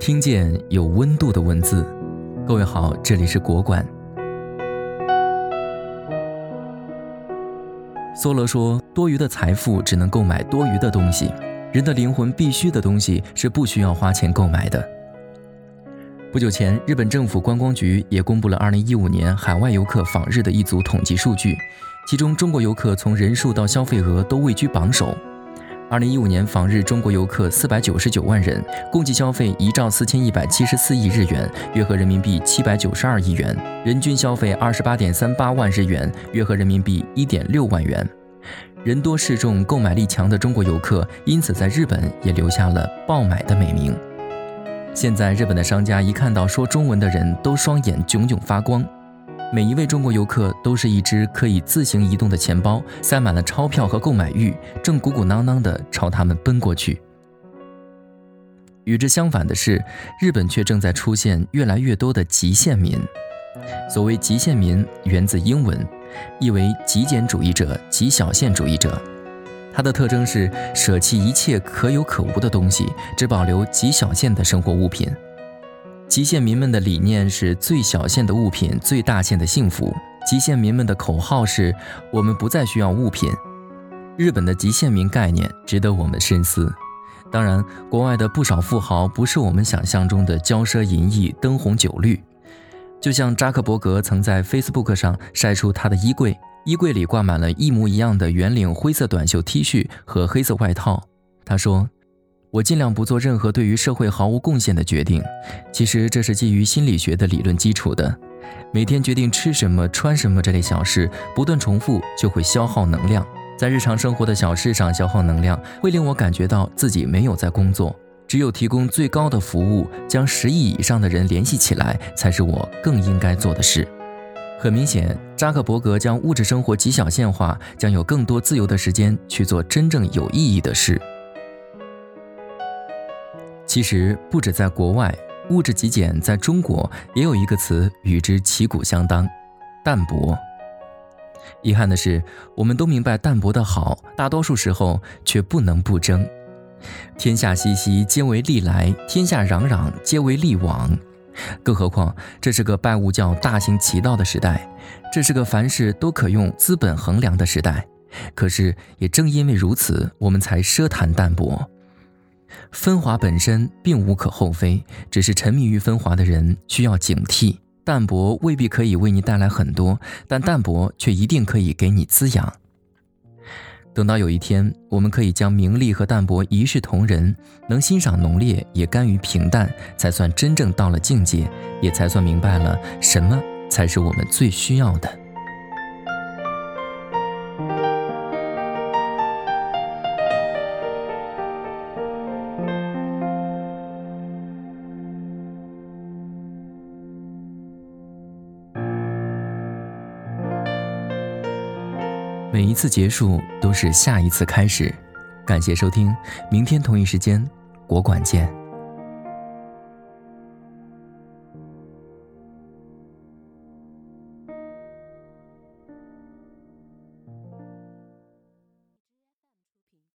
听见有温度的文字。各位好，这里是国馆。梭罗说：“多余的财富只能购买多余的东西，人的灵魂必须的东西是不需要花钱购买的。”不久前，日本政府观光局也公布了2015年海外游客访日的一组统计数据，其中中国游客从人数到消费额都位居榜首。二零一五年访日中国游客四百九十九万人，共计消费一兆四千一百七十四亿日元，约合人民币七百九十二亿元，人均消费二十八点三八万日元，约合人民币一点六万元。人多势众、购买力强的中国游客，因此在日本也留下了“爆买”的美名。现在，日本的商家一看到说中文的人都双眼炯炯发光。每一位中国游客都是一只可以自行移动的钱包，塞满了钞票和购买欲，正鼓鼓囊囊地朝他们奔过去。与之相反的是，日本却正在出现越来越多的极限民。所谓极限民，源自英文，意为极简主义者、极小限主义者。它的特征是舍弃一切可有可无的东西，只保留极小限的生活物品。极限民们的理念是最小限的物品，最大限的幸福。极限民们的口号是：我们不再需要物品。日本的极限民概念值得我们深思。当然，国外的不少富豪不是我们想象中的骄奢淫逸、灯红酒绿。就像扎克伯格曾在 Facebook 上晒出他的衣柜，衣柜里挂满了一模一样的圆领灰色短袖 T 恤和黑色外套。他说。我尽量不做任何对于社会毫无贡献的决定。其实这是基于心理学的理论基础的。每天决定吃什么、穿什么这类小事，不断重复就会消耗能量。在日常生活的小事上消耗能量，会令我感觉到自己没有在工作。只有提供最高的服务，将十亿以上的人联系起来，才是我更应该做的事。很明显，扎克伯格将物质生活极小限化，将有更多自由的时间去做真正有意义的事。其实不止在国外，物质极简在中国也有一个词与之旗鼓相当，淡泊。遗憾的是，我们都明白淡泊的好，大多数时候却不能不争。天下熙熙，皆为利来；天下攘攘，皆为利往。更何况，这是个拜物教大行其道的时代，这是个凡事都可用资本衡量的时代。可是，也正因为如此，我们才奢谈淡泊。分华本身并无可厚非，只是沉迷于分华的人需要警惕。淡泊未必可以为你带来很多，但淡泊却一定可以给你滋养。等到有一天，我们可以将名利和淡泊一视同仁，能欣赏浓烈，也甘于平淡，才算真正到了境界，也才算明白了什么才是我们最需要的。每一次结束都是下一次开始。感谢收听，明天同一时间，国馆见。